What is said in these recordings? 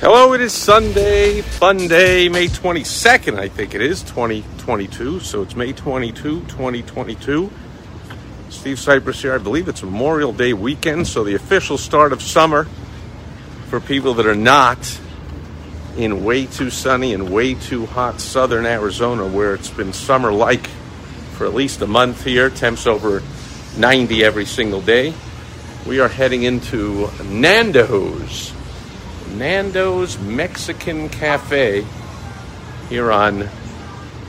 Hello, it is Sunday, fun day, May 22nd, I think it is, 2022. So it's May 22, 2022. Steve Sipress here. I believe it's Memorial Day weekend, so the official start of summer for people that are not in way too sunny and way too hot southern Arizona, where it's been summer like for at least a month here, temps over 90 every single day. We are heading into Nando's. Nando's Mexican Cafe here on,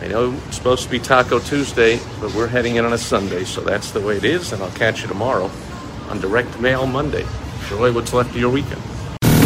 I know it's supposed to be Taco Tuesday, but we're heading in on a Sunday, so that's the way it is, and I'll catch you tomorrow on Direct Mail Monday. Enjoy what's left of your weekend.